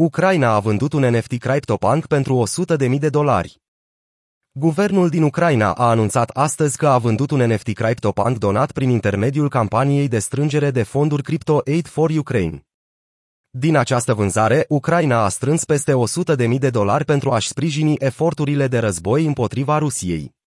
Ucraina a vândut un NFT CryptoPunk pentru 100.000 de dolari. Guvernul din Ucraina a anunțat astăzi că a vândut un NFT CryptoPunk donat prin intermediul campaniei de strângere de fonduri Crypto Aid for Ukraine. Din această vânzare, Ucraina a strâns peste 100.000 de dolari pentru a-și sprijini eforturile de război împotriva Rusiei.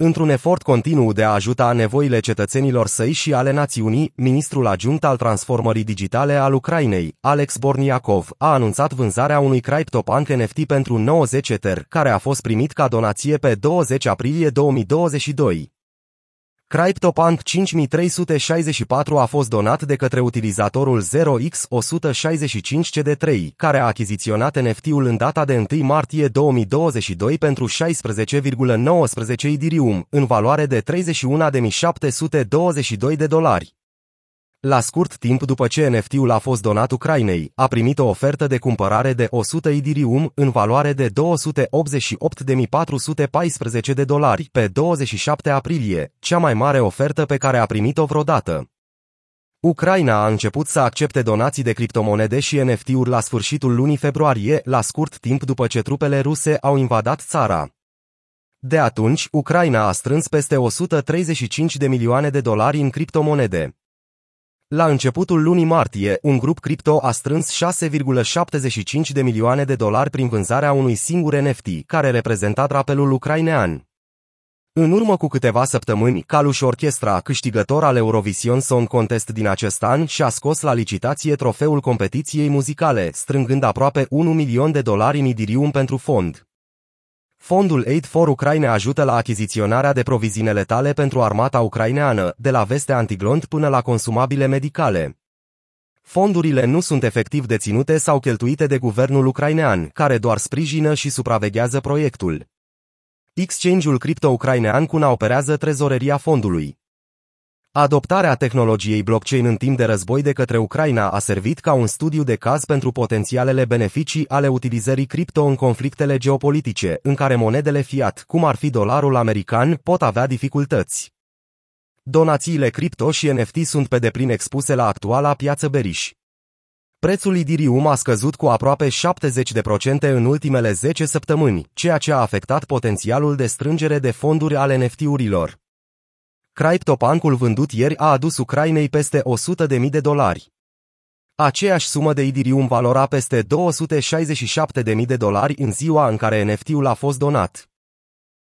Într-un efort continuu de a ajuta nevoile cetățenilor săi și ale națiunii, ministrul adjunct al transformării digitale al Ucrainei, Alex Borniakov, a anunțat vânzarea unui CryptoPunk NFT pentru 90 Ether, care a fost primit ca donație pe 20 aprilie 2022. CryptoPunk 5364 a fost donat de către utilizatorul 0x165CD3, care a achiziționat NFT-ul în data de 1 martie 2022 pentru 16,19 Ethereum, în valoare de 31.722 de dolari. La scurt timp după ce NFT-ul a fost donat Ucrainei, a primit o ofertă de cumpărare de 100 Idirium în valoare de 288.414 de dolari pe 27 aprilie, cea mai mare ofertă pe care a primit-o vreodată. Ucraina a început să accepte donații de criptomonede și NFT-uri la sfârșitul lunii februarie, la scurt timp după ce trupele ruse au invadat țara. De atunci, Ucraina a strâns peste 135 de milioane de dolari în criptomonede. La începutul lunii martie, un grup cripto a strâns 6,75 de milioane de dolari prin vânzarea unui singur NFT, care reprezenta drapelul ucrainean. În urmă cu câteva săptămâni, Kalush Orchestra, câștigător al Eurovision Song Contest din acest an, și-a scos la licitație trofeul competiției muzicale, strângând aproape 1 milion de dolari în Idirium pentru fond. Fondul Aid for Ukraine ajută la achiziționarea de provizine letale pentru armata ucraineană, de la veste antiglont până la consumabile medicale. Fondurile nu sunt efectiv deținute sau cheltuite de guvernul ucrainean, care doar sprijină și supraveghează proiectul. Exchange-ul cripto-ucrainean CUNA operează trezoreria fondului. Adoptarea tehnologiei blockchain în timp de război de către Ucraina a servit ca un studiu de caz pentru potențialele beneficii ale utilizării cripto în conflictele geopolitice, în care monedele fiat, cum ar fi dolarul american, pot avea dificultăți. Donațiile cripto și NFT sunt pe deplin expuse la actuala piață beriș. Prețul Idirium a scăzut cu aproape 70% în ultimele 10 săptămâni, ceea ce a afectat potențialul de strângere de fonduri ale NFT-urilor. CryptoPunk-ul vândut ieri a adus Ucrainei peste 100.000 de dolari. Aceeași sumă de Idirium valora peste 267.000 de dolari în ziua în care NFT-ul a fost donat.